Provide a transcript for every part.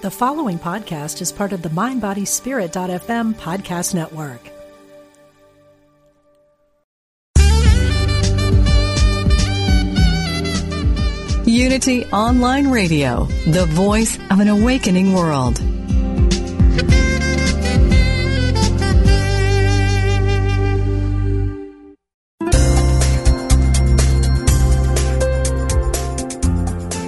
The following podcast is part of the MindBodySpirit.fm podcast network. Unity Online Radio, the voice of an awakening world.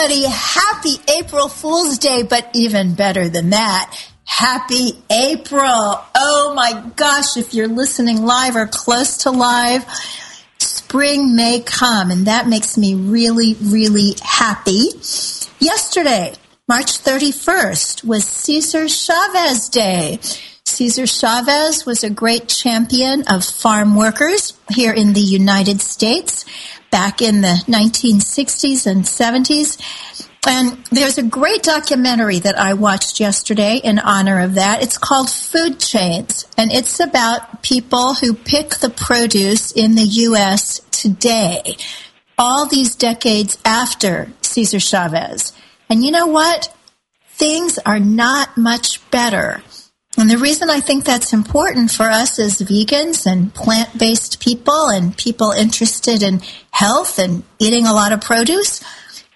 everybody. Happy April Fool's Day, but even better than that, happy April. Oh my gosh, if you're listening live or close to live, spring may come, and that makes me really, really happy. Yesterday, March 31st, was Cesar Chavez Day. Cesar Chavez was a great champion of farm workers here in the United States back in the 1960s and 70s. And there's a great documentary that I watched yesterday in honor of that. It's called Food Chains, and it's about people who pick the produce in the U.S. today, all these decades after Cesar Chavez. And you know what? Things are not much better and the reason I think that's important for us as vegans and plant based people and people interested in health and eating a lot of produce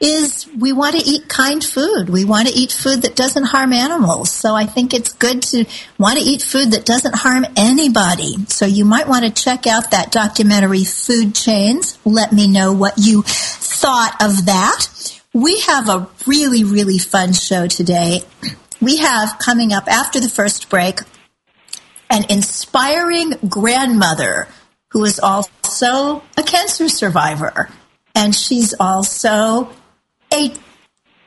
is we want to eat kind food. We want to eat food that doesn't harm animals. So I think it's good to want to eat food that doesn't harm anybody. So you might want to check out that documentary Food Chains. Let me know what you thought of that. We have a really, really fun show today we have coming up after the first break an inspiring grandmother who is also a cancer survivor. And she's also a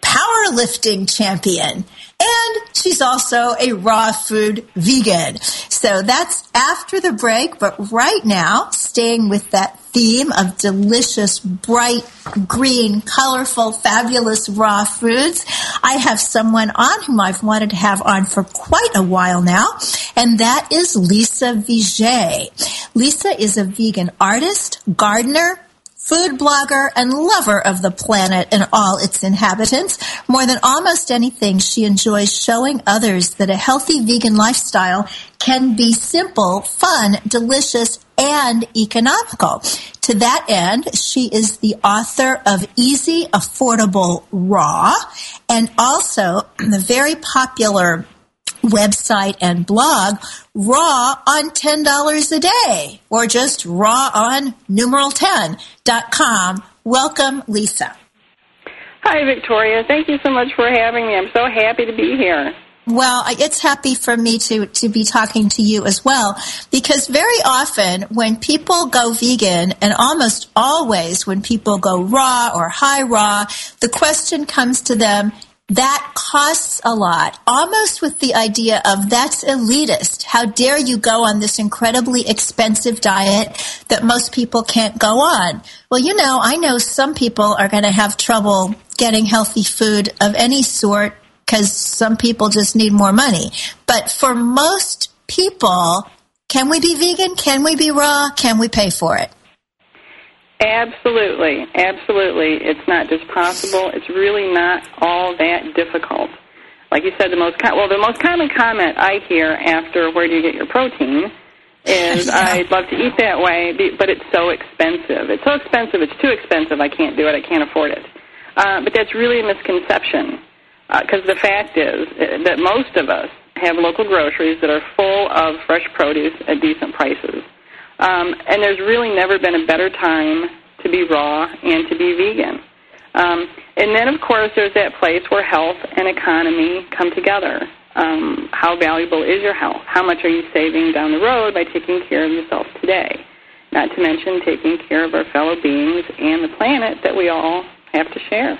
powerlifting champion. And she's also a raw food vegan. So that's after the break. But right now, staying with that theme of delicious, bright, green, colorful, fabulous raw foods, I have someone on whom I've wanted to have on for quite a while now, and that is Lisa Viger. Lisa is a vegan artist, gardener, food blogger, and lover of the planet and all its inhabitants. More than almost anything, she enjoys showing others that a healthy vegan lifestyle can be simple, fun, delicious, and economical. To that end, she is the author of Easy, Affordable, Raw, and also the very popular website and blog raw on $10 a day or just raw on numeral 10.com. Welcome, Lisa. Hi, Victoria. Thank you so much for having me. I'm so happy to be here. Well, it's happy for me to, to be talking to you as well because very often when people go vegan and almost always when people go raw or high raw, the question comes to them, that costs a lot, almost with the idea of that's elitist. How dare you go on this incredibly expensive diet that most people can't go on? Well, you know, I know some people are going to have trouble getting healthy food of any sort because some people just need more money. But for most people, can we be vegan? Can we be raw? Can we pay for it? Absolutely, absolutely. It's not just possible. It's really not all that difficult. Like you said, the most well, the most common comment I hear after "Where do you get your protein?" is. I'd love to eat that way, but it's so expensive. It's so expensive. It's too expensive. I can't do it. I can't afford it. Uh, but that's really a misconception because the fact is uh, that most of us have local groceries that are full of fresh produce at decent prices. Um, and there's really never been a better time to be raw and to be vegan. Um, and then, of course, there's that place where health and economy come together. Um, how valuable is your health? How much are you saving down the road by taking care of yourself today? Not to mention taking care of our fellow beings and the planet that we all have to share.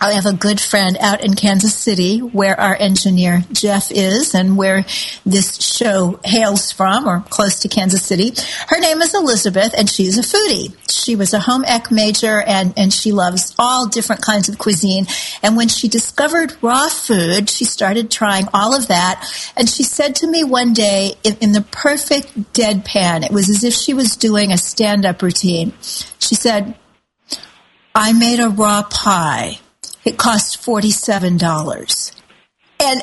I have a good friend out in Kansas City where our engineer Jeff is and where this show hails from or close to Kansas City. Her name is Elizabeth and she's a foodie. She was a home ec major and, and she loves all different kinds of cuisine. And when she discovered raw food, she started trying all of that. And she said to me one day in, in the perfect deadpan, it was as if she was doing a stand up routine. She said, I made a raw pie. It cost $47. And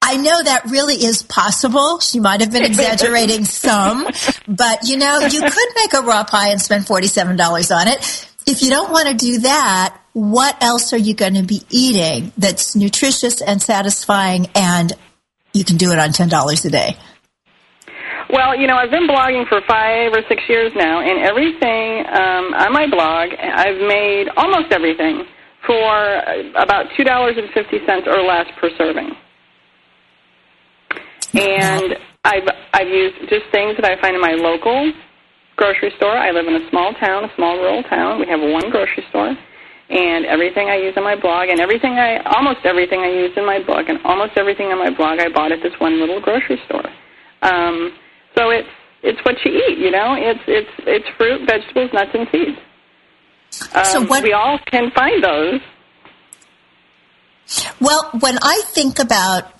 I know that really is possible. She might have been exaggerating some, but you know, you could make a raw pie and spend $47 on it. If you don't want to do that, what else are you going to be eating that's nutritious and satisfying and you can do it on $10 a day? Well, you know, I've been blogging for five or six years now, and everything um, on my blog, I've made almost everything for about two dollars and fifty cents or less per serving. And I've I've used just things that I find in my local grocery store. I live in a small town, a small rural town. We have one grocery store, and everything I use on my blog, and everything I almost everything I used in my book, and almost everything on my blog, I bought at this one little grocery store. Um, so it's it's what you eat, you know. It's it's it's fruit, vegetables, nuts, and seeds. Um, So what- we all can find those. Well, when I think about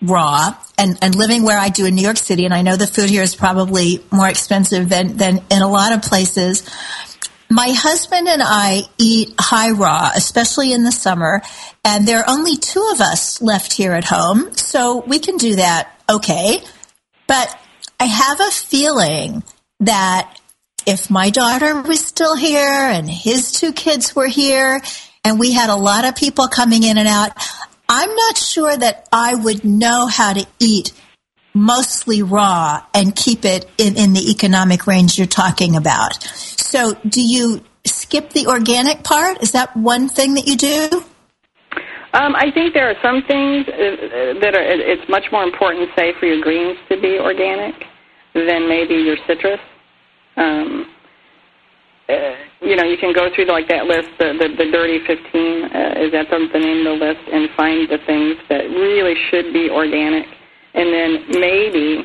raw and, and living where I do in New York City, and I know the food here is probably more expensive than, than in a lot of places, my husband and I eat high raw, especially in the summer, and there are only two of us left here at home, so we can do that okay. But I have a feeling that if my daughter was still here and his two kids were here and we had a lot of people coming in and out, I'm not sure that I would know how to eat mostly raw and keep it in, in the economic range you're talking about. So do you skip the organic part? Is that one thing that you do? Um, I think there are some things uh, uh, that are. It's much more important, say, for your greens to be organic than maybe your citrus. Um, uh, you know, you can go through like that list, the the, the dirty fifteen. Uh, is that the, the name of the list? And find the things that really should be organic, and then maybe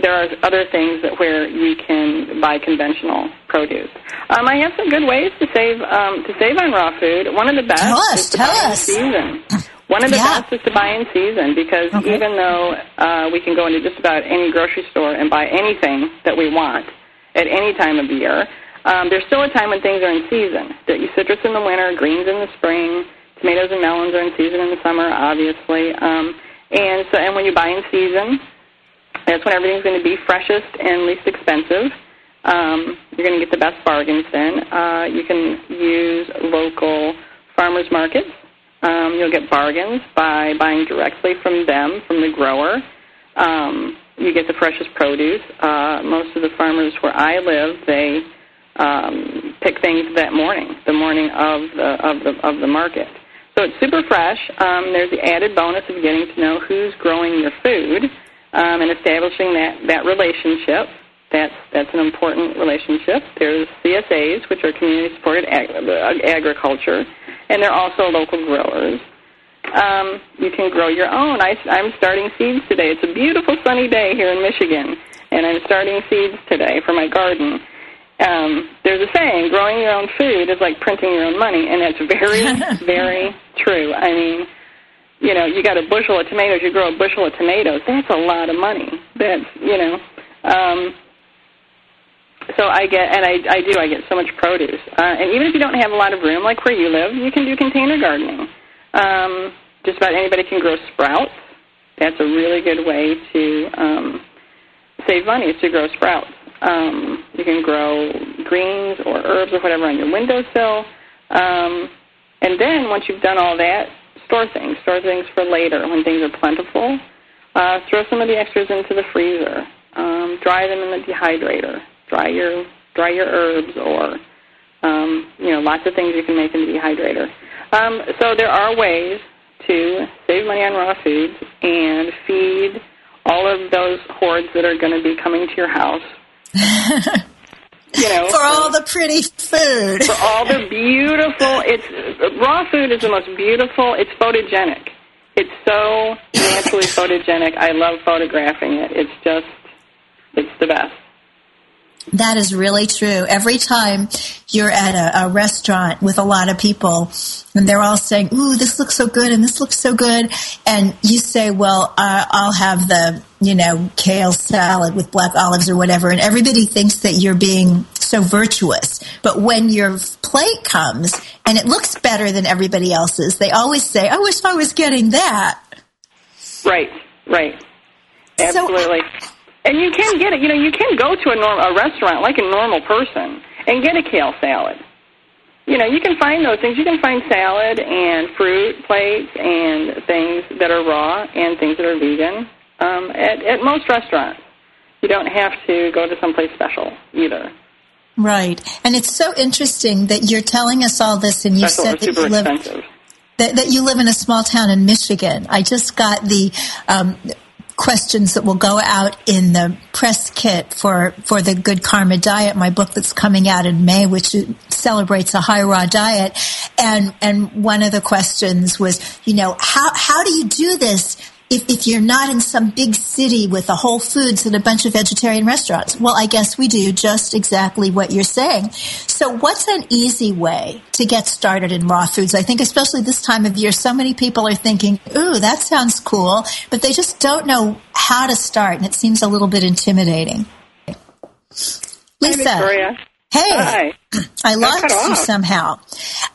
there are other things that where you can buy conventional produce. Um, I have some good ways to save um, to save on raw food. One of the best Tell us, is to tell buy us. in season. One of the Yeah. best is to buy in season because Okay. even though uh, we can go into just about any grocery store and buy anything that we want at any time of the year, um, there's still a time when things are in season. You citrus in the winter, greens in the spring, tomatoes and melons are in season in the summer, obviously. Um, and so, and when you buy in season, that's when everything's going to be freshest and least expensive. Um, you're going to get the best bargains then. Uh, you can use local farmers markets. Um, you'll get bargains by buying directly from them, from the grower. Um, you get the freshest produce. Uh, most of the farmers where I live, they um, pick things that morning, the morning of the of the of the market. So it's super fresh. Um, there's the added bonus of getting to know who's growing your food um, and establishing that that relationship. That's that's an important relationship. There's CSAs, which are community supported ag- uh, agriculture, and they're also local growers. Um, you can grow your own. I, I'm starting seeds today. It's a beautiful sunny day here in Michigan, and I'm starting seeds today for my garden. Um, there's a saying, growing your own food is like printing your own money, and that's very, very true. I mean, you know, you got a bushel of tomatoes, you grow a bushel of tomatoes, that's a lot of money. That's, you know, um, so I get, and I, I do, I get so much produce. Uh, and even if you don't have a lot of room, like where you live, you can do container gardening. Um, just about anybody can grow sprouts. That's a really good way to um, save money is to grow sprouts. Um, you can grow greens or herbs or whatever on your windowsill. Um, and then once you've done all that, store things. Store things for later when things are plentiful. Uh, throw some of the extras into the freezer. Um, dry them in the dehydrator. Dry your dry your herbs or um, you know lots of things you can make in the dehydrator. Um, so there are ways to save money on raw foods and feed all of those hordes that are going to be coming to your house. you know, for all the pretty food, for all the beautiful. It's raw food is the most beautiful. It's photogenic. It's so naturally photogenic. I love photographing it. It's just, it's the best. That is really true. Every time you're at a, a, restaurant with a lot of people and they're all saying, ooh, this looks so good and this looks so good. And you say, well, uh, I'll have the, you know, kale salad with black olives or whatever. And everybody thinks that you're being so virtuous. But when your plate comes and it looks better than everybody else's, they always say, I wish I was getting that. Right, right. Absolutely. So, and you can get it. You know, you can go to a, norm, a restaurant like a normal person and get a kale salad. You know, you can find those things. You can find salad and fruit plates and things that are raw and things that are vegan um, at, at most restaurants. You don't have to go to someplace special either. Right. And it's so interesting that you're telling us all this and you said that you live that, that, you live in a small town in Michigan. I just got the um, questions that will go out in the press kit for, for the Good Karma Diet, my book that's coming out in May, which celebrates a high raw diet. And, and one of the questions was, you know, how, how do you do this if, if you're not in some big city with a Whole Foods and a bunch of vegetarian restaurants? Well, I guess we do just exactly what you're saying. So what's an easy way to get started in raw foods? I think especially this time of year, so many people are thinking, ooh, that sounds cool, but they just don't know how to start and it seems a little bit intimidating. Lisa. Hey, Hi. I lost you somehow,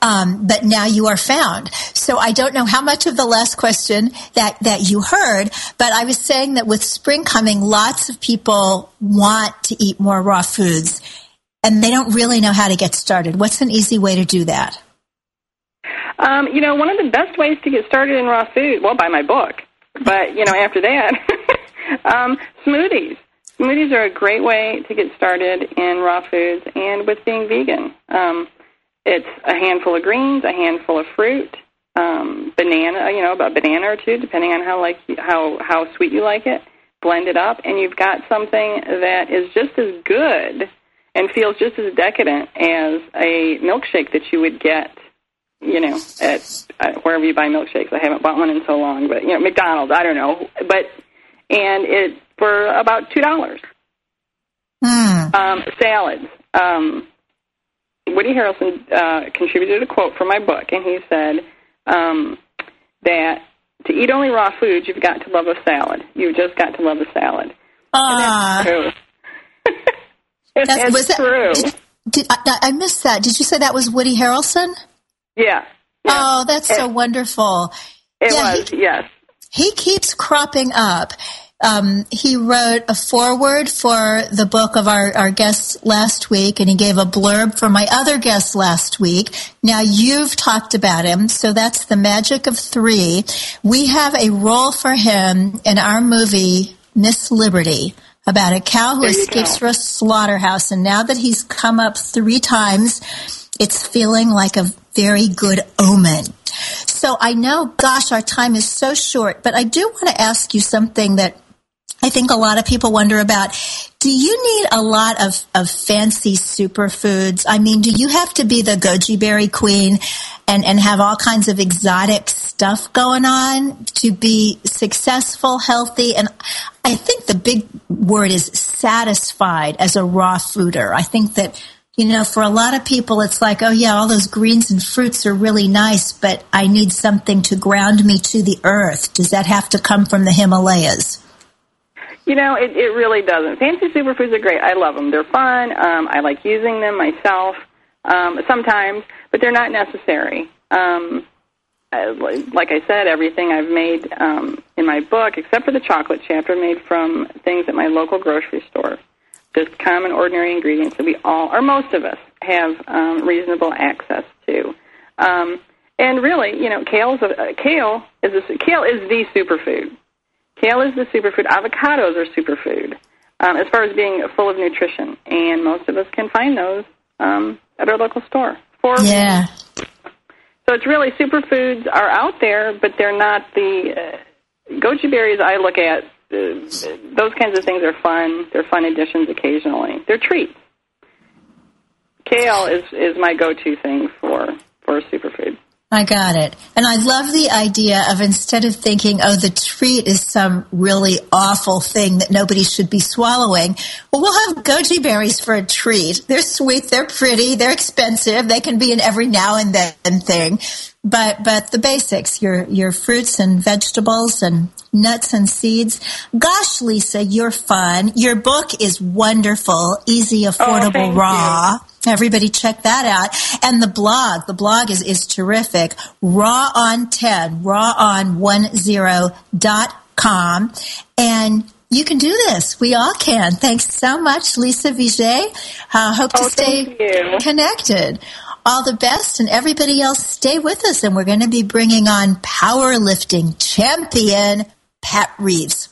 um, but now you are found. So I don't know how much of the last question that that you heard, but I was saying that with spring coming, lots of people want to eat more raw foods, and they don't really know how to get started. What's an easy way to do that? Um, you know, one of the best ways to get started in raw food, well, buy my book, but you know, after that, um, smoothies smoothies are a great way to get started in raw foods and with being vegan. Um, it's a handful of greens, a handful of fruit, um, banana, you know, about a banana or two, depending on how like how how sweet you like it. Blend it up, and you've got something that is just as good and feels just as decadent as a milkshake that you would get, you know, at uh, wherever you buy milkshakes. I haven't bought one in so long, but you know, McDonald's. I don't know, but and it for about two dollars. Mm. Um, salads. Um, Woody Harrelson uh, contributed a quote from my book, and he said um, that to eat only raw foods, you've got to love a salad. You've just got to love a salad. Ah, uh, true. that's, was true. That, did, did, I, I, missed that. Did you say that was Woody Harrelson? Yeah. yeah. Oh, that's it, so wonderful. It yeah, was, he, yes. He keeps cropping up um, he wrote a foreword for the book of our, our guests last week, and he gave a blurb for my other guest last week. Now you've talked about him, so that's the magic of three. We have a role for him in our movie, Miss Liberty, about a cow who escapes from a slaughterhouse, and now that he's come up three times, it's feeling like a very good omen. So I know, gosh, our time is so short, but I do want to ask you something that I think a lot of people wonder about, do you need a lot of, of fancy superfoods? I mean, do you have to be the goji berry queen and, and have all kinds of exotic stuff going on to be successful, healthy? And I think the big word is satisfied as a raw fooder. I think that, you know, for a lot of people, it's like, oh yeah, all those greens and fruits are really nice, but I need something to ground me to the earth. Does that have to come from the Himalayas? You know, it, it really doesn't. Fancy superfoods are great. I love them. They're fun. Um, I like using them myself um, sometimes, but they're not necessary. Um, like I said, everything I've made um, in my book, except for the chocolate chapter, made from things at my local grocery store. Just common, ordinary ingredients that we all, or most of us, have um, reasonable access to. Um, and really, you know, kale's a, uh, kale is a, kale is the superfood. Kale is the superfood. Avocados are superfood um, as far as being full of nutrition, and most of us can find those um, at our local store. For yeah. So it's really superfoods are out there, but they're not the uh, goji berries. I look at uh, those kinds of things are fun. They're fun additions occasionally. They're treats. Kale is is my go-to thing for for a superfood. I got it. And I love the idea of instead of thinking, oh, the treat is some really awful thing that nobody should be swallowing, well, we'll have goji berries for a treat. They're sweet, they're pretty, they're expensive, they can be an every now and then thing. But, but the basics, your, your fruits and vegetables and nuts and seeds. Gosh, Lisa, you're fun. Your book is wonderful, easy, oh, affordable, oh, raw. You. Everybody check that out. And the blog, the blog is, is terrific. Raw on 10, raw on 10.com. And you can do this. We all can. Thanks so much, Lisa Viger. Uh, hope to oh, stay connected. All the best and everybody else stay with us and we're going to be bringing on powerlifting champion Pat Reeves.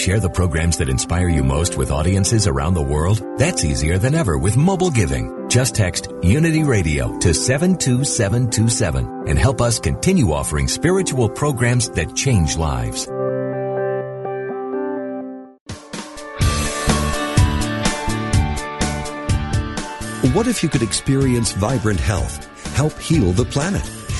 Share the programs that inspire you most with audiences around the world? That's easier than ever with mobile giving. Just text Unity Radio to 72727 and help us continue offering spiritual programs that change lives. What if you could experience vibrant health, help heal the planet?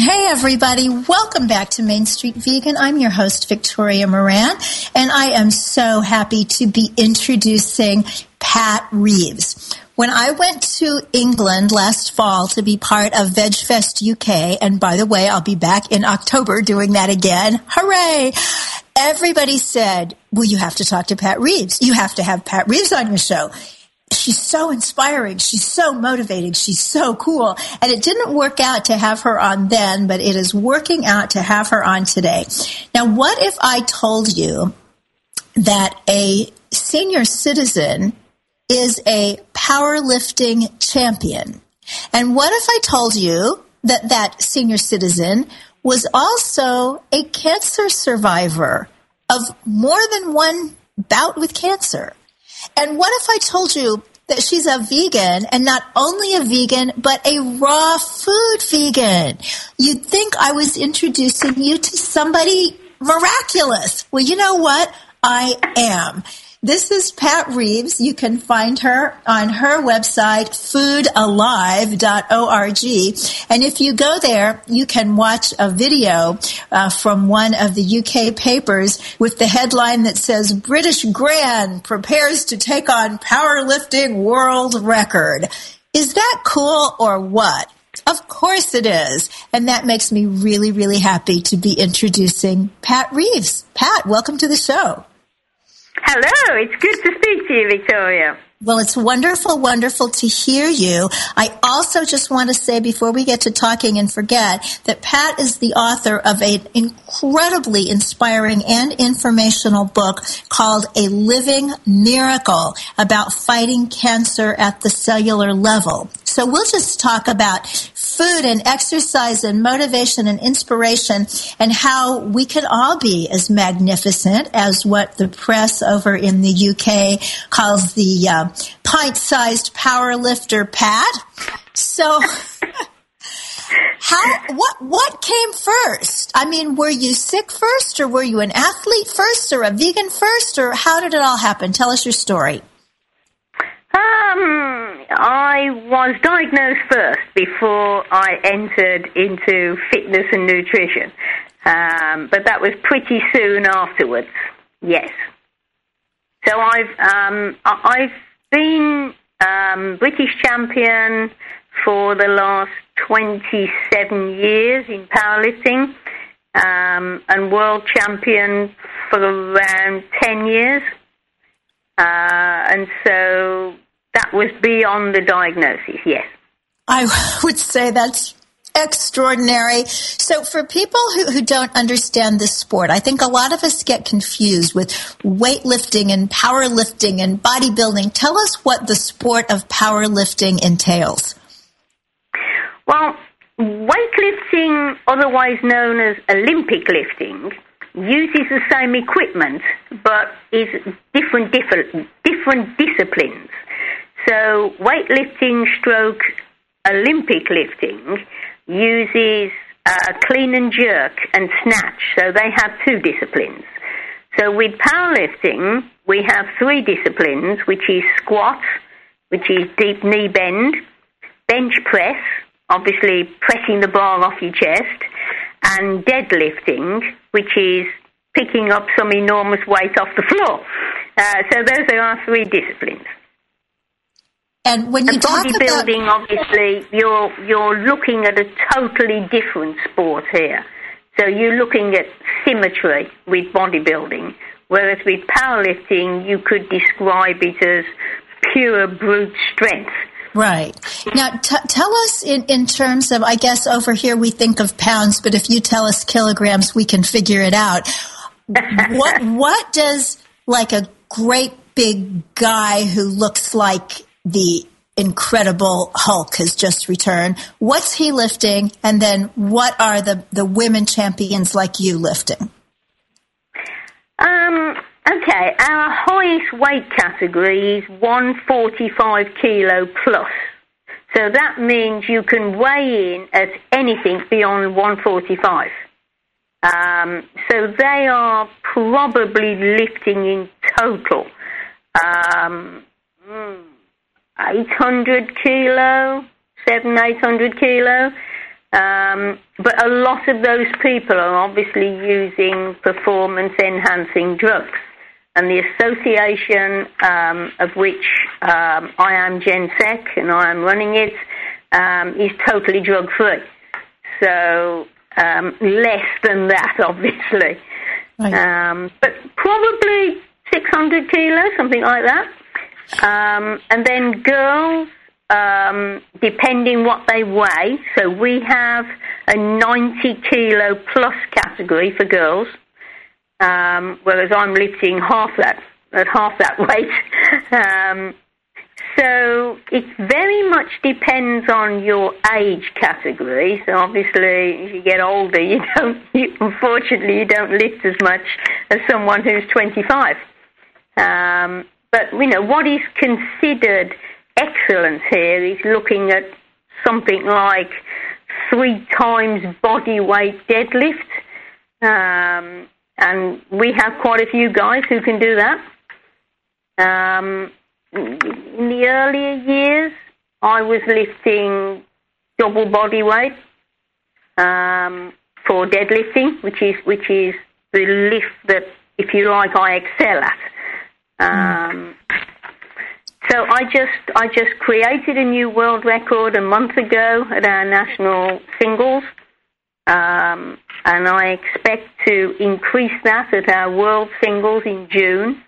Hey everybody, welcome back to Main Street Vegan. I'm your host, Victoria Moran, and I am so happy to be introducing Pat Reeves. When I went to England last fall to be part of VegFest UK, and by the way, I'll be back in October doing that again. Hooray! Everybody said, well, you have to talk to Pat Reeves. You have to have Pat Reeves on your show she's so inspiring. She's so motivating. She's so cool. And it didn't work out to have her on then, but it is working out to have her on today. Now, what if I told you that a senior citizen is a powerlifting champion? And what if I told you that that senior citizen was also a cancer survivor of more than one bout with cancer? And what if I told you that she's a vegan and not only a vegan, but a raw food vegan? You'd think I was introducing you to somebody miraculous. Well, you know what? I am. This is Pat Reeves. You can find her on her website, foodalive.org. And if you go there, you can watch a video uh, from one of the UK papers with the headline that says British Grand prepares to take on powerlifting world record. Is that cool or what? Of course it is. And that makes me really, really happy to be introducing Pat Reeves. Pat, welcome to the show. Hello, it's good to speak to you, Victoria. Well, it's wonderful, wonderful to hear you. I also just want to say before we get to talking and forget that Pat is the author of an incredibly inspiring and informational book called A Living Miracle about fighting cancer at the cellular level. So we'll just talk about food and exercise and motivation and inspiration and how we can all be as magnificent as what the press over in the UK calls the uh, pint-sized power lifter Pat. So how what what came first? I mean, were you sick first or were you an athlete first or a vegan first or how did it all happen? Tell us your story. Um, I was diagnosed first before I entered into fitness and nutrition. Um, but that was pretty soon afterwards. Yes. So I've um, I've been um, British champion for the last 27 years in powerlifting um, and world champion for around 10 years. Uh, and so that was beyond the diagnosis, yes. I would say that's extraordinary. So for people who, who don't understand this sport, I think a lot of us get confused with weightlifting and powerlifting and bodybuilding. Tell us what the sport of powerlifting entails. Well, weightlifting, otherwise known as Olympic lifting, uses the same equipment but is different, different, different disciplines. So weightlifting stroke Olympic lifting uses uh, clean and jerk and snatch. So they have two disciplines. So with powerlifting, we have three disciplines, which is squat, which is deep knee bend, bench press, obviously pressing the bar off your chest, and deadlifting, which is picking up some enormous weight off the floor. Uh, so those are our three disciplines. And when you and talk bodybuilding, about obviously, you're you're looking at a totally different sport here. So you're looking at symmetry with bodybuilding, whereas with powerlifting, you could describe it as pure brute strength. Right. Now, t- tell us in, in terms of, I guess over here we think of pounds, but if you tell us kilograms, we can figure it out. what, what does like a great big guy who looks like the incredible Hulk has just returned, what's he lifting? And then what are the, the women champions like you lifting? Um, okay, our highest weight category is 145 kilo plus. So that means you can weigh in at anything beyond 145. Um, so they are probably lifting in total um, hmm, 800 kilo, 7, 800 kilo. Um, but a lot of those people are obviously using performance enhancing drugs. And the association um, of which um, I am GenSec and I am running it um, is totally drug free. So um, less than that, obviously. Right. Um, but probably 600 kilos, something like that. Um, and then girls, um, depending what they weigh, so we have a 90 kilo plus category for girls, um, whereas I'm lifting half that at half that weight. Um, so it very much depends on your age category. So obviously, as you get older, you don't. You, unfortunately, you don't lift as much as someone who's 25. Um, but you know what is considered excellence here is looking at something like three times body weight deadlift, um, and we have quite a few guys who can do that. Um, in the earlier years, I was lifting double body weight um, for deadlifting, which is which is the lift that, if you like, I excel at. Um, so I just I just created a new world record a month ago at our national singles, um, and I expect to increase that at our world singles in June.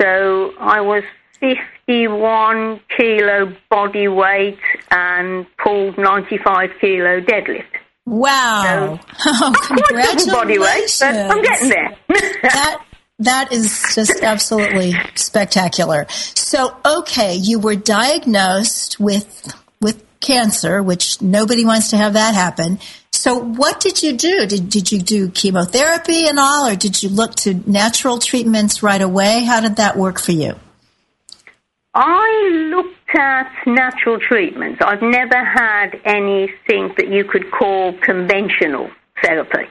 So I was 51 kilo body weight and pulled 95 kilo deadlift. Wow. oh, congratulations. body weight, but I'm getting there. that that is just absolutely spectacular. So, okay, you were diagnosed with with cancer, which nobody wants to have that happen. So, what did you do? Did did you do chemotherapy and all, or did you look to natural treatments right away? How did that work for you? I looked at natural treatments. I've never had anything that you could call conventional therapy.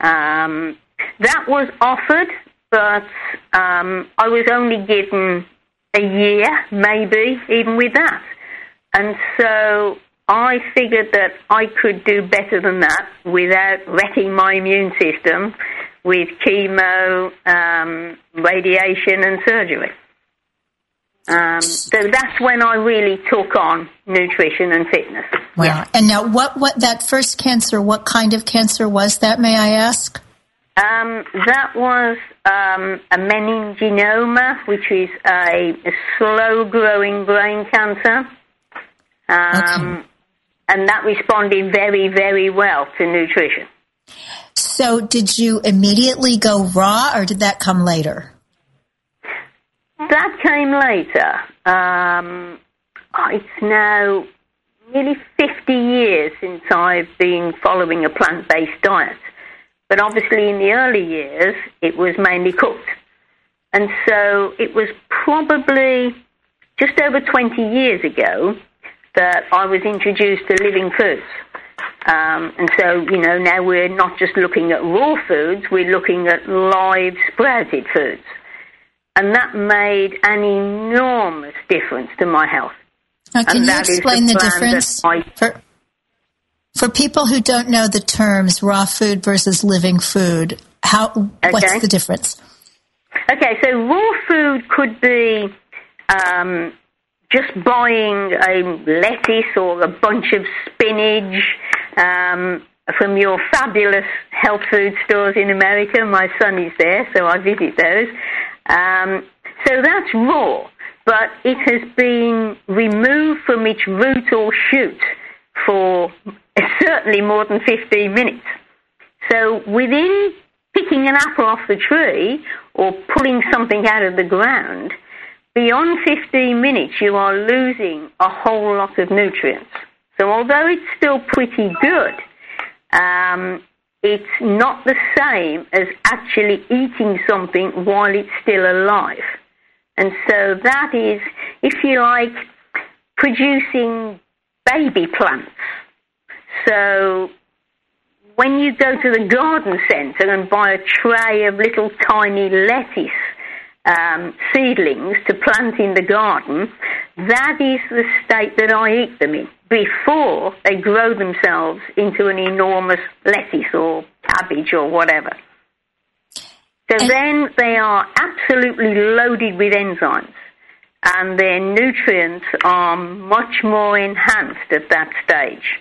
Um, that was offered but um, I was only given a year, maybe, even with that. And so I figured that I could do better than that without wrecking my immune system with chemo, um, radiation, and surgery. Um, so that's when I really took on nutrition and fitness. Wow. Yeah. And now, what, what that first cancer? What kind of cancer was that? May I ask? Um, that was um, a meningioma, which is a, a slow growing brain cancer. Um, okay. And that responded very, very well to nutrition. So, did you immediately go raw, or did that come later? That came later. Um, it's now nearly 50 years since I've been following a plant based diet. But obviously, in the early years, it was mainly cooked. And so it was probably just over 20 years ago that I was introduced to living foods. Um, and so, you know, now we're not just looking at raw foods, we're looking at live sprouted foods. and that made an enormous difference to my health. Now, can you explain the, the difference I, for, for people who don't know the terms raw food versus living food? How okay. what's the difference? Okay, so raw food could be um, just buying a lettuce or a bunch of spinach um, from your fabulous health food stores in America. My son is there, so I visit those. Um, so that's raw, but it has been removed from its root or shoot for certainly more than 15 minutes. So within picking an apple off the tree or pulling something out of the ground, beyond 15 minutes you are losing a whole lot of nutrients. So although it's still pretty good, um, it's not the same as actually eating something while it's still alive. And so that is, if you like, producing baby plants. So when you go to the garden centre and buy a tray of little tiny lettuce um, seedlings to plant in the garden, that is the state that I eat them in before they grow themselves into an enormous lettuce or cabbage or whatever. So and then they are absolutely loaded with enzymes and their nutrients are much more enhanced at that stage.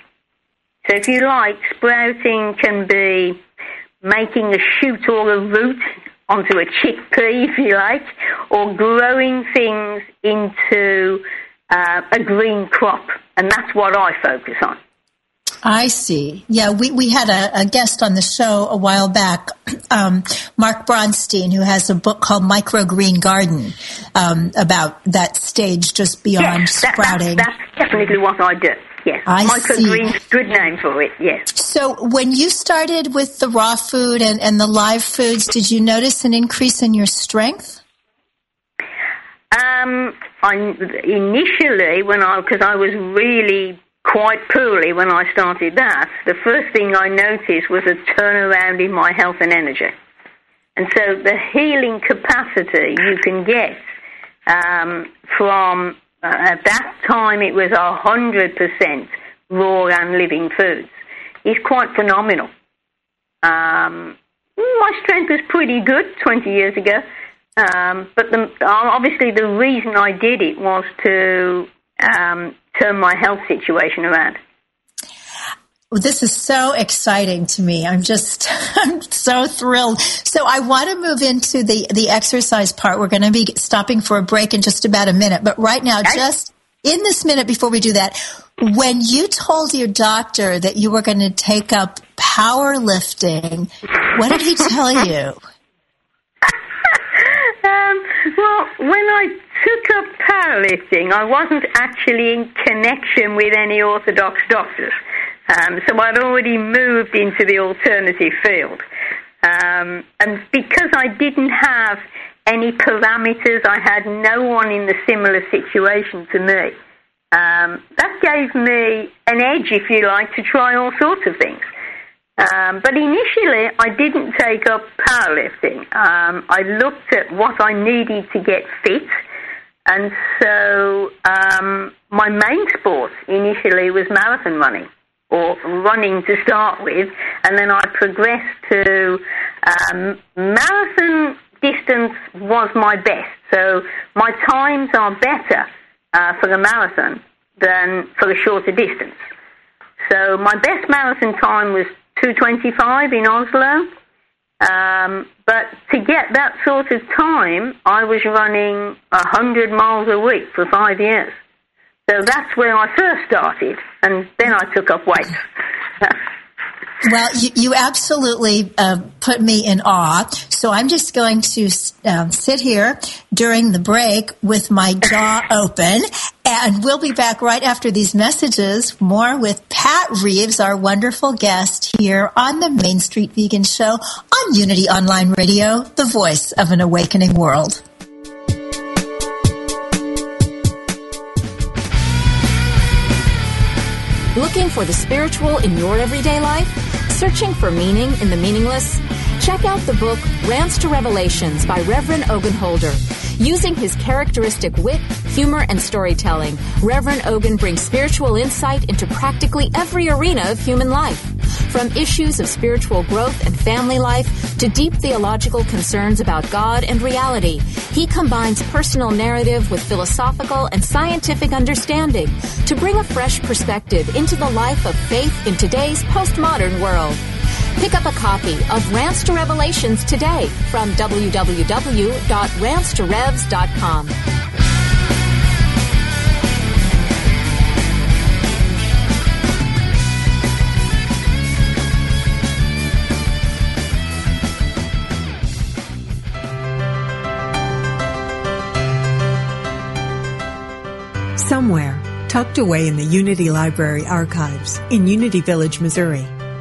So if you like, sprouting can be making a shoot or a root onto a chickpea, if you like, or growing things into uh, a green crop. And that's what I focus on. I see. Yeah, we, we had a, a guest on the show a while back, um, Mark Braunstein, who has a book called Microgreen Garden um, about that stage just beyond yes, that, sprouting. That, that's definitely what I do. Yes, I microgreens, good name for it. Yes. So, when you started with the raw food and, and the live foods, did you notice an increase in your strength? Um, I initially when I because I was really quite poorly when I started that. The first thing I noticed was a turnaround in my health and energy, and so the healing capacity you can get um, from at that time it was a hundred percent raw and living foods. Is quite phenomenal. Um, my strength was pretty good 20 years ago, um, but the, obviously the reason I did it was to um, turn my health situation around. This is so exciting to me. I'm just, I'm so thrilled. So I want to move into the, the exercise part. We're going to be stopping for a break in just about a minute. But right now, just in this minute before we do that, when you told your doctor that you were going to take up powerlifting, what did he tell you? um, well, when I took up powerlifting, I wasn't actually in connection with any orthodox doctors. Um, so I'd already moved into the alternative field. Um, and because I didn't have any parameters, I had no one in the similar situation to me. Um, that gave me an edge, if you like, to try all sorts of things. Um, but initially, I didn't take up powerlifting. Um, I looked at what I needed to get fit, and so um, my main sport initially was marathon running or running to start with, and then I progressed to um, marathon distance was my best. So my times are better uh, for the marathon than for the shorter distance. So my best marathon time was 225 in Oslo. Um, but to get that sort of time, I was running 100 miles a week for five years. So that's where I first started, and then I took up weights. Well, you, you absolutely uh, put me in awe. So I'm just going to um, sit here during the break with my jaw open, and we'll be back right after these messages. More with Pat Reeves, our wonderful guest here on the Main Street Vegan Show on Unity Online Radio, the voice of an awakening world. Looking for the spiritual in your everyday life? Searching for meaning in the meaningless? Check out the book Rants to Revelations by Reverend Ogun Holder. Using his characteristic wit, humor, and storytelling, Reverend Ogun brings spiritual insight into practically every arena of human life. From issues of spiritual growth and family life to deep theological concerns about God and reality, he combines personal narrative with philosophical and scientific understanding to bring a fresh perspective into the life of faith in today's postmodern world. Pick up a copy of Rants to Revelations today from www.rantsterevs.com. Somewhere, tucked away in the Unity Library archives in Unity Village, Missouri,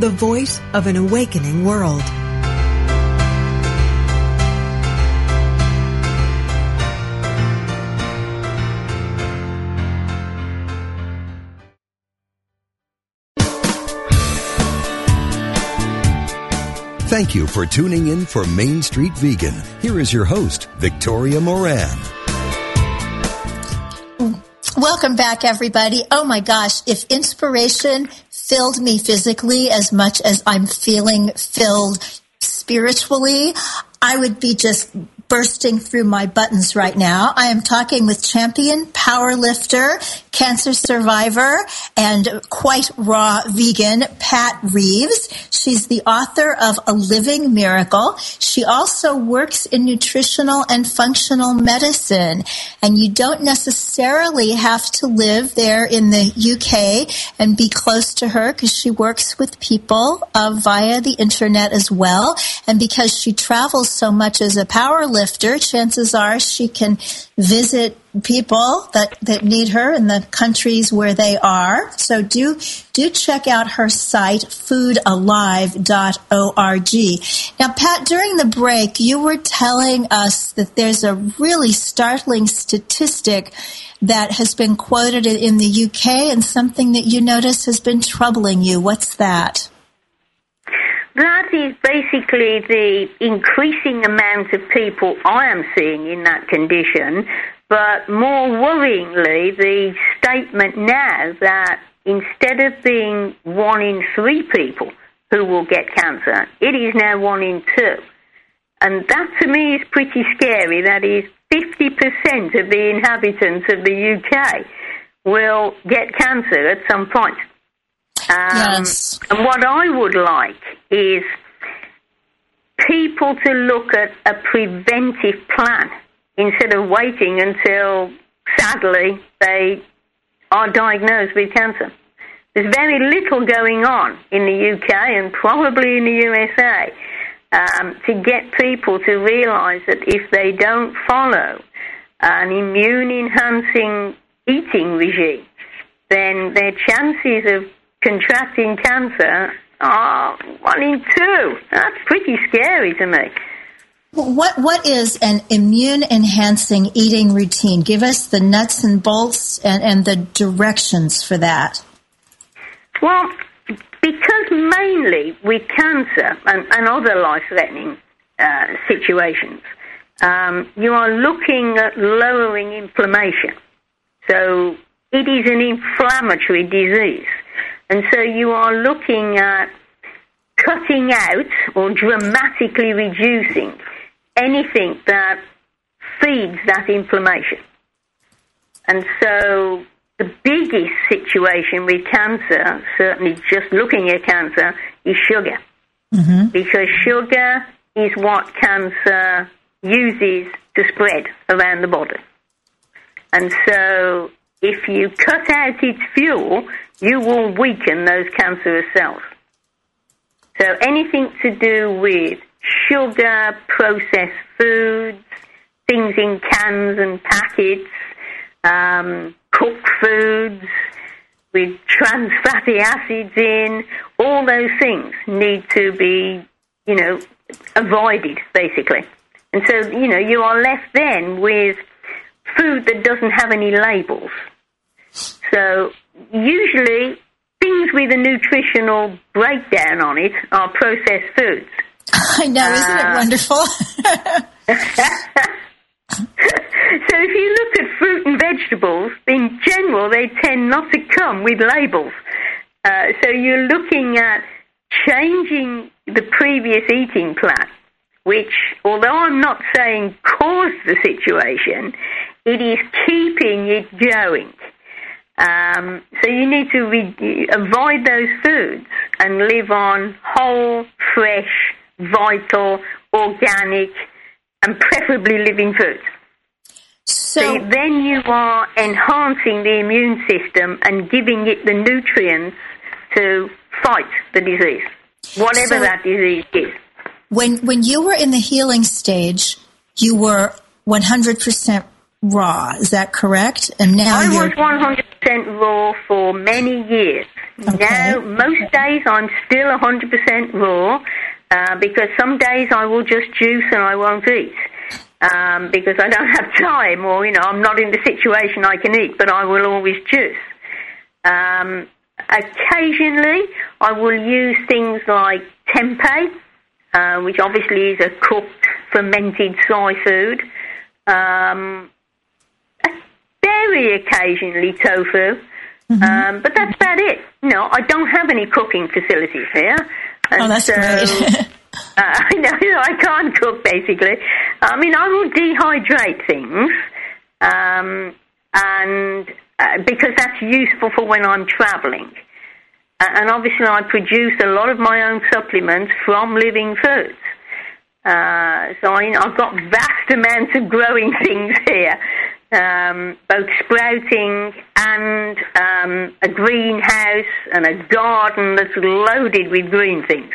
the voice of an awakening world. Thank you for tuning in for Main Street Vegan. Here is your host, Victoria Moran. Welcome back, everybody. Oh my gosh, if inspiration filled me physically as much as I'm feeling filled spiritually, I would be just bursting through my buttons right now. I am talking with champion power lifter, cancer survivor, and quite raw vegan, Pat Reeves. She's the author of A Living Miracle. She also works in nutritional and functional medicine. And you don't necessarily have to live there in the UK and be close to her because she works with people uh, via the internet as well. And because she travels so much as a power lifter, chances are she can visit people that, that need her in the countries where they are. So do, do check out her site, foodalive.org. Now, Pat, during the break, you were telling us that there's a really startling statistic that has been quoted in the UK and something that you notice has been troubling you. What's that? That is basically the increasing amount of people I am seeing in that condition, but more worryingly, the statement now that instead of being one in three people who will get cancer, it is now one in two. And that to me is pretty scary. That is 50% of the inhabitants of the UK will get cancer at some point. Um, yes. And what I would like is people to look at a preventive plan instead of waiting until, sadly, they are diagnosed with cancer. There's very little going on in the UK and probably in the USA um, to get people to realise that if they don't follow an immune enhancing eating regime, then their chances of contracting cancer are one in two. That's pretty scary to me. What what is an immune enhancing eating routine? Give us the nuts and bolts and, and the directions for that. Well, because mainly with cancer and, and other life threatening uh, situations, um, you are looking at lowering inflammation. So it is an inflammatory disease. And so you are looking at cutting out or dramatically reducing anything that feeds that inflammation. And so the biggest situation with cancer, certainly just looking at cancer, is sugar. Mm-hmm. Because sugar is what cancer uses to spread around the body. And so if you cut out its fuel, you will weaken those cancerous cells. So anything to do with sugar, processed foods, things in cans and packets, um, cooked foods with trans fatty acids in, all those things need to be, you know, avoided basically. And so, you know, you are left then with food that doesn't have any labels. So usually things with a nutritional breakdown on it are processed foods. I know, isn't it uh, wonderful? so if you look at fruit and vegetables, in general, they tend not to come with labels. Uh, so you're looking at changing the previous eating plan, which, although I'm not saying caused the situation, it is keeping it going. Um, so you need to re- avoid those foods and live on whole, fresh, vital, organic, and preferably living foods. So, so then you are enhancing the immune system and giving it the nutrients to fight the disease, whatever so that disease is. When when you were in the healing stage, you were 100% raw. Is that correct? And now I you're... was 100% raw for many years. Okay. Now, most days I'm still 100% raw uh, because some days I will just juice and I won't eat. Um, because I don't have time, or you know, I'm not in the situation I can eat, but I will always juice. Um, occasionally, I will use things like tempeh, uh, which obviously is a cooked fermented soy food. Um, very occasionally tofu, mm-hmm. um, but that's about it. No, I don't have any cooking facilities here. And oh, that's so, great. uh, I know I can't cook basically. I mean, I will dehydrate things, um, and uh, because that's useful for when I'm traveling. Uh, and obviously, I produce a lot of my own supplements from living foods. Uh, so I, have got vast amounts of growing things here um, both sprouting and um, a greenhouse and a garden that's loaded with green things.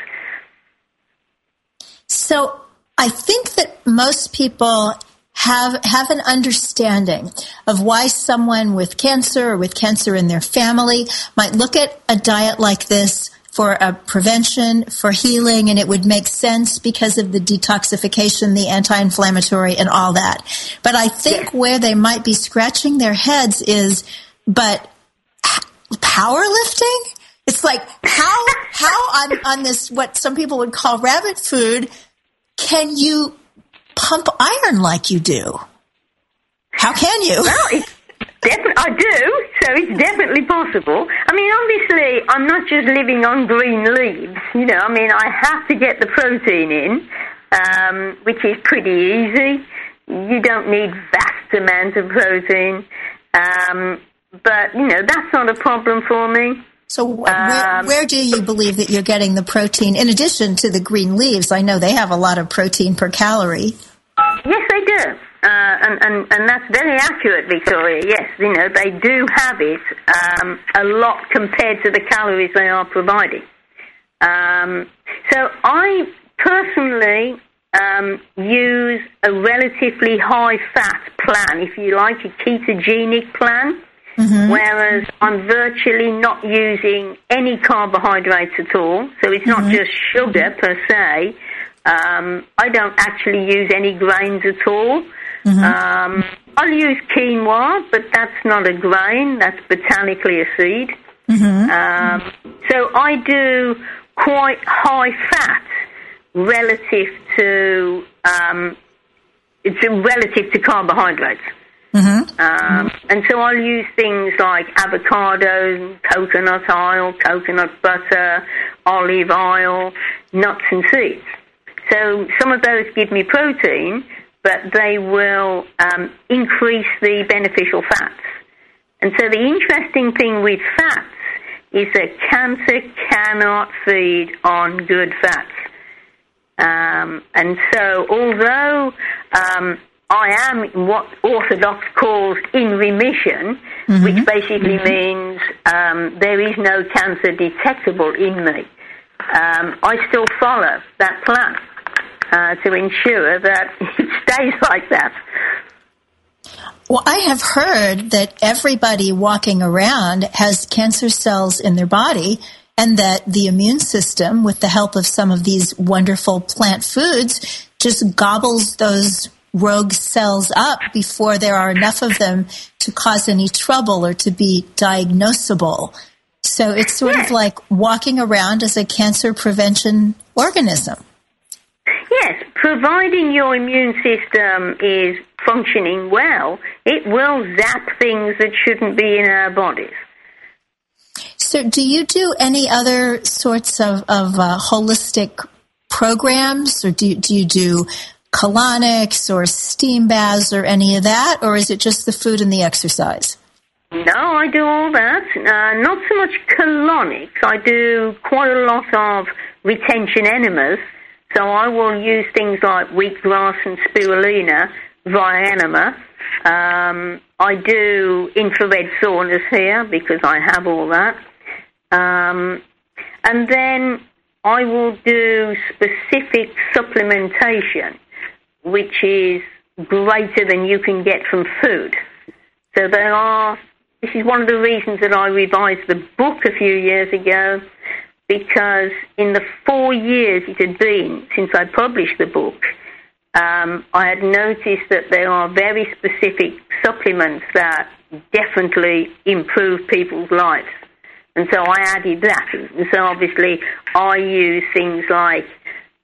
So I think that most people have have an understanding of why someone with cancer or with cancer in their family might look at a diet like this for a prevention, for healing, and it would make sense because of the detoxification, the anti-inflammatory, and all that. But I think where they might be scratching their heads is, but powerlifting? It's like how how on on this what some people would call rabbit food can you pump iron like you do? How can you? Well, Definitely, I do. So it's definitely possible. I mean, obviously, I'm not just living on green leaves. You know, I mean, I have to get the protein in, um, which is pretty easy. You don't need vast amounts of protein, um, but you know that's not a problem for me. So, where, um, where, do you believe that you're getting the protein? In addition to the green leaves, I know they have a lot of protein per calorie. Yes, they do. Uh, and, and, and that's very accurate, Victoria. Yes, you know, they do have it um, a lot compared to the calories they are providing. Um, so I personally um, use a relatively high fat plan, if you like, a ketogenic plan. Mm-hmm. Whereas I'm virtually not using any carbohydrates at all, so it's not mm-hmm. just sugar per se. Um, I don't actually use any grains at all. Mm-hmm. Um, I'll use quinoa, but that's not a grain, that's botanically a seed. Mm-hmm. Um, so I do quite high fat relative to um, it's relative to carbohydrates. Mm-hmm. Um, and so I'll use things like avocado, coconut oil, coconut butter, olive oil, nuts and seeds. So some of those give me protein, but they will um, increase the beneficial fats. And so the interesting thing with fats is that cancer cannot feed on good fats. Um, and so, although um, I am what Orthodox calls in remission, mm-hmm. which basically mm-hmm. means um, there is no cancer detectable in me, um, I still follow that plan uh, to ensure that it stays like that. Well, I have heard that everybody walking around has cancer cells in their body and that the immune system, with the help of some of these wonderful plant foods, just gobbles those rogue cells up before there are enough of them to cause any trouble or to be diagnosable. So it's sort of like walking around as a cancer prevention organism. Yes, providing your immune system is functioning well, it will zap things that shouldn't be in our bodies. So, do you do any other sorts of, of uh, holistic programs, or do, do you do colonics or steam baths or any of that, or is it just the food and the exercise? No, I do all that. Uh, not so much colonics. I do quite a lot of retention enemas. So I will use things like wheatgrass and spirulina via enema. Um, I do infrared saunas here because I have all that. Um, and then I will do specific supplementation, which is greater than you can get from food. So there are, this is one of the reasons that I revised the book a few years ago, because in the four years it had been since I published the book, um, I had noticed that there are very specific supplements that definitely improve people's lives. And so I added that. And so obviously I use things like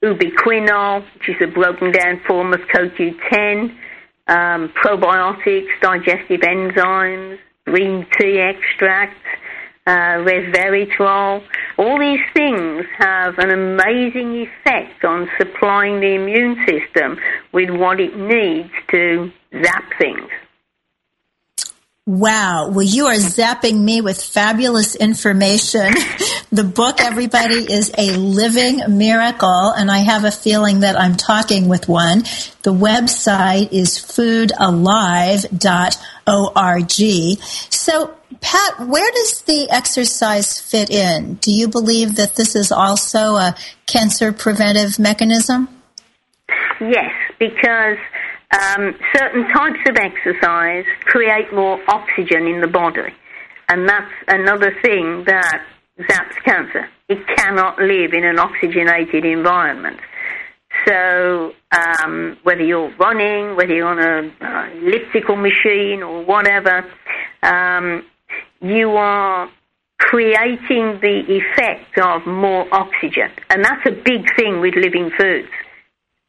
ubiquinol, which is a broken down form of CoQ10, um, probiotics, digestive enzymes, green tea extracts, uh, resveratrol. All these things have an amazing effect on supplying the immune system with what it needs to zap things. Wow. Well, you are zapping me with fabulous information. the book, everybody, is a living miracle, and I have a feeling that I'm talking with one. The website is foodalive.org. So, Pat, where does the exercise fit in? Do you believe that this is also a cancer preventive mechanism? Yes, because um, certain types of exercise create more oxygen in the body, and that's another thing that zaps cancer. It cannot live in an oxygenated environment. So, um, whether you're running, whether you're on an uh, elliptical machine or whatever, um, you are creating the effect of more oxygen. And that's a big thing with living foods.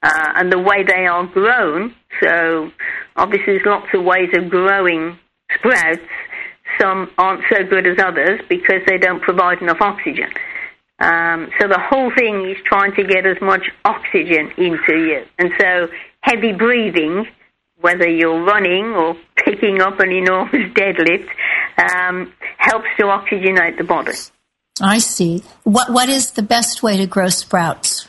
Uh, and the way they are grown, so obviously there's lots of ways of growing sprouts. Some aren't so good as others because they don't provide enough oxygen. Um, so the whole thing is trying to get as much oxygen into you. And so heavy breathing, whether you're running or picking up an enormous deadlift, um, helps to oxygenate the body. I see. What What is the best way to grow sprouts?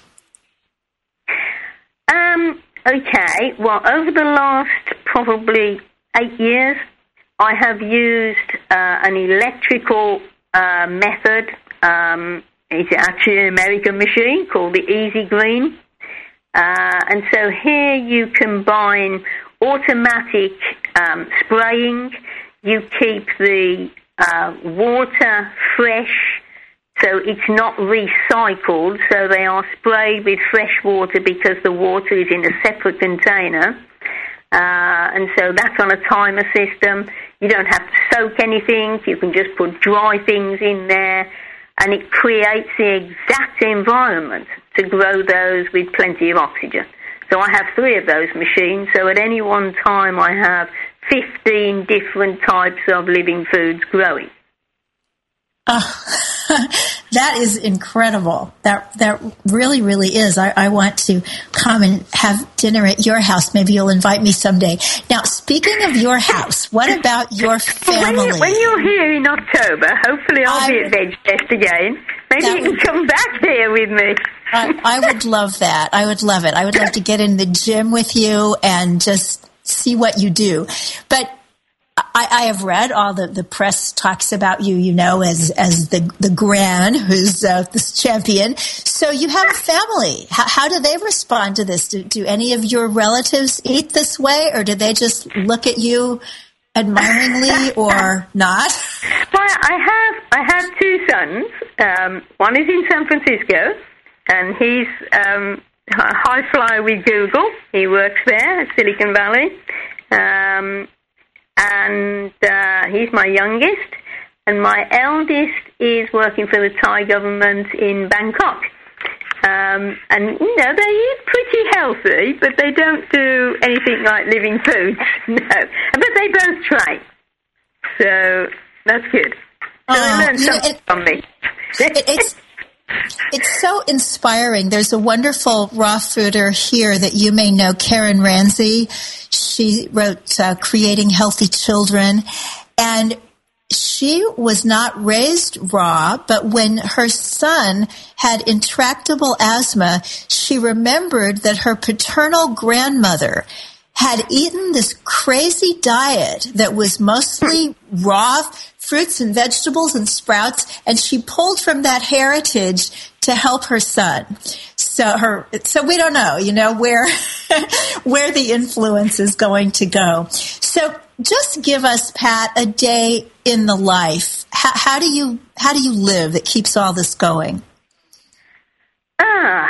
Um, okay, well, over the last probably eight years, I have used uh, an electrical uh, method. Um, it's actually an American machine called the Easy Green. Uh, and so here you combine automatic um, spraying, you keep the uh, water fresh so it's not recycled, so they are sprayed with fresh water because the water is in a separate container. Uh, and so that's on a timer system. You don't have to soak anything, you can just put dry things in there, and it creates the exact environment to grow those with plenty of oxygen. So I have three of those machines, so at any one time I have 15 different types of living foods growing. Uh, that is incredible. That that really, really is. I, I, want to come and have dinner at your house. Maybe you'll invite me someday. Now, speaking of your house, what about your family? When, you, are here in October, hopefully I'll I, be at Veg Fest again. Maybe you can come back here with me. I, I would love that. I would love it. I would love to get in the gym with you and just see what you do. But I, I, have read all the, the press talks about you, you know, as, as the, the Gran who's uh, this champion. So you have a family. How, how do they respond to this? Do, do any of your relatives eat this way or do they just look at you admiringly or not? Well, I have, I have two sons. Um, one is in San Francisco and he's um, high flyer with Google. He works there at Silicon Valley. Um, and uh, he's my youngest. And my eldest is working for the Thai government in Bangkok. Um, and you know they eat pretty healthy, but they don't do anything like living foods. no, but they both try, so that's good. So they uh, learn something it, from me. it, it's it's so inspiring. There's a wonderful raw fooder here that you may know, Karen Ranzi. She wrote uh, Creating Healthy Children. And she was not raised raw, but when her son had intractable asthma, she remembered that her paternal grandmother had eaten this crazy diet that was mostly raw fruits and vegetables and sprouts, and she pulled from that heritage to help her son. So her, so we don't know, you know, where, where the influence is going to go. So just give us, Pat, a day in the life. How, how do you, how do you live that keeps all this going? Ah,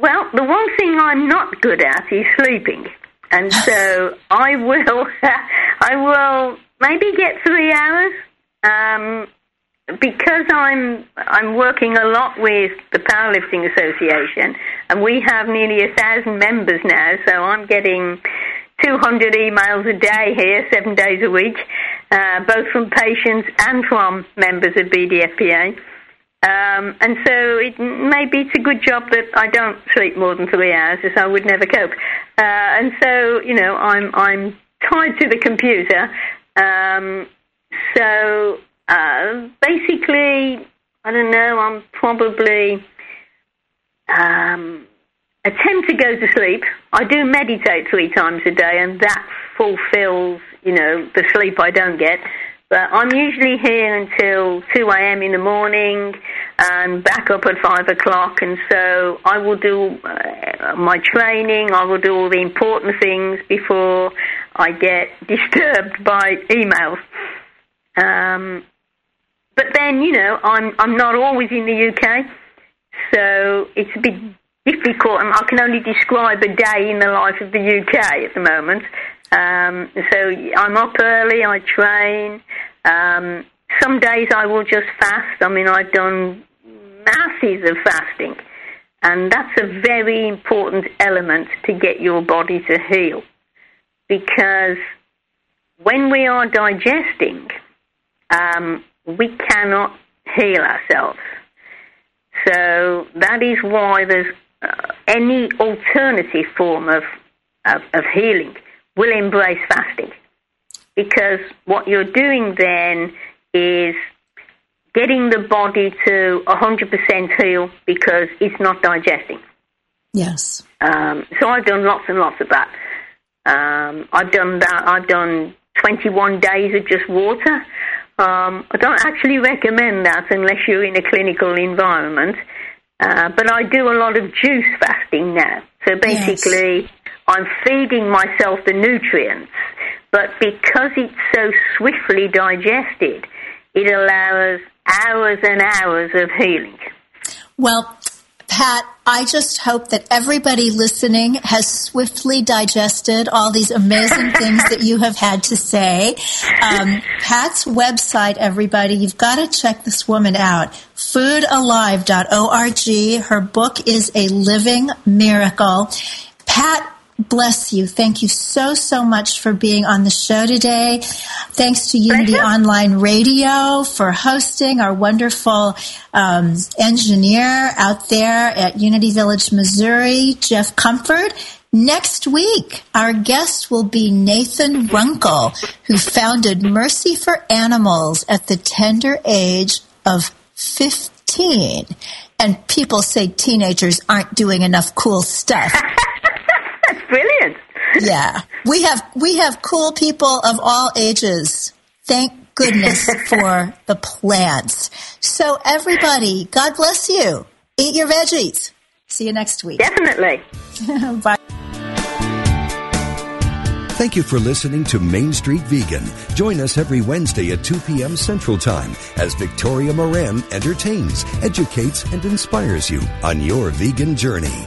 well, the one thing I'm not good at is sleeping. And so I will, I will maybe get three hours um, because I'm I'm working a lot with the Powerlifting Association, and we have nearly a thousand members now. So I'm getting 200 emails a day here, seven days a week, uh, both from patients and from members of BDFPA. Um, and so it, maybe it's a good job that I don't sleep more than three hours, as I would never cope. Uh, and so you know I'm I'm tied to the computer. Um, so uh, basically, I don't know. I'm probably um, attempt to go to sleep. I do meditate three times a day, and that fulfills you know the sleep I don't get. But I'm usually here until 2 a.m. in the morning and back up at 5 o'clock. And so I will do uh, my training, I will do all the important things before I get disturbed by emails. Um, but then, you know, I'm I'm not always in the UK, so it's a bit difficult. I can only describe a day in the life of the UK at the moment. Um, so I'm up early, I train. Um, some days I will just fast. I mean, I've done masses of fasting, and that's a very important element to get your body to heal. Because when we are digesting, um, we cannot heal ourselves. So that is why there's uh, any alternative form of, of, of healing will embrace fasting. Because what you're doing then is getting the body to 100% heal because it's not digesting. Yes. Um, so I've done lots and lots of that. Um, I've done that. I've done 21 days of just water. Um, I don't actually recommend that unless you're in a clinical environment. Uh, but I do a lot of juice fasting now. So basically, yes. I'm feeding myself the nutrients, but because it's so swiftly digested, it allows hours and hours of healing. Well, Pat, I just hope that everybody listening has swiftly digested all these amazing things that you have had to say. Um, Pat's website, everybody, you've got to check this woman out. Foodalive.org. Her book is a living miracle. Pat, bless you. Thank you so, so much for being on the show today. Thanks to Unity Pleasure. Online Radio for hosting our wonderful um, engineer out there at Unity Village, Missouri, Jeff Comfort. Next week, our guest will be Nathan Runkle, who founded Mercy for Animals at the tender age of 15. And people say teenagers aren't doing enough cool stuff. That's brilliant. yeah. We have we have cool people of all ages. Thank goodness for the plants. So everybody, God bless you. Eat your veggies. See you next week. Definitely. Bye. Thank you for listening to Main Street Vegan. Join us every Wednesday at 2 p.m. Central Time as Victoria Moran entertains, educates, and inspires you on your vegan journey.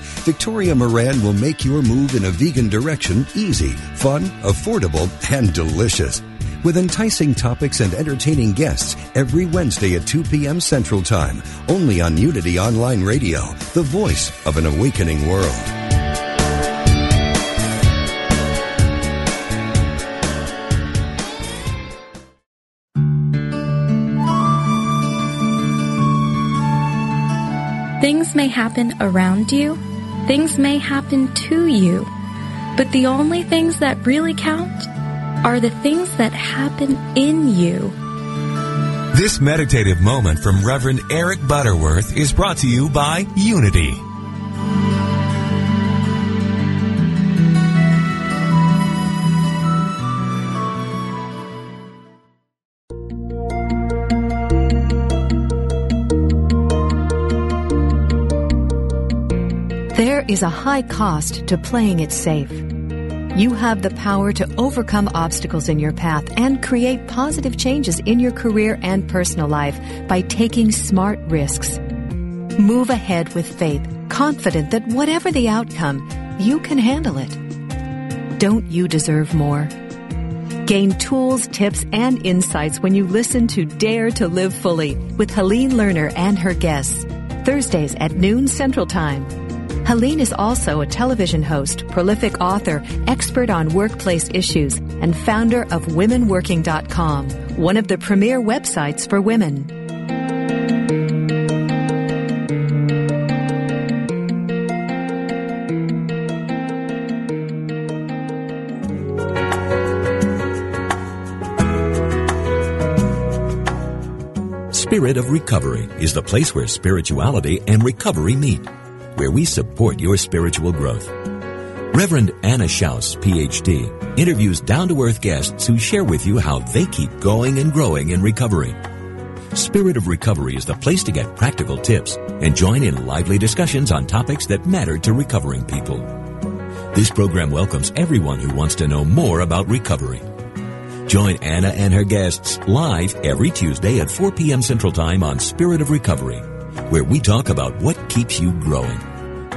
Victoria Moran will make your move in a vegan direction easy, fun, affordable, and delicious. With enticing topics and entertaining guests every Wednesday at 2 p.m. Central Time, only on Unity Online Radio, the voice of an awakening world. Things may happen around you Things may happen to you, but the only things that really count are the things that happen in you. This meditative moment from Reverend Eric Butterworth is brought to you by Unity. Is a high cost to playing it safe. You have the power to overcome obstacles in your path and create positive changes in your career and personal life by taking smart risks. Move ahead with faith, confident that whatever the outcome, you can handle it. Don't you deserve more? Gain tools, tips, and insights when you listen to Dare to Live Fully with Helene Lerner and her guests. Thursdays at noon Central Time. Helene is also a television host, prolific author, expert on workplace issues, and founder of WomenWorking.com, one of the premier websites for women. Spirit of Recovery is the place where spirituality and recovery meet where we support your spiritual growth. Reverend Anna Schaus, PhD, interviews down to earth guests who share with you how they keep going and growing in recovery. Spirit of Recovery is the place to get practical tips and join in lively discussions on topics that matter to recovering people. This program welcomes everyone who wants to know more about recovery. Join Anna and her guests live every Tuesday at 4 p.m. Central Time on Spirit of Recovery, where we talk about what keeps you growing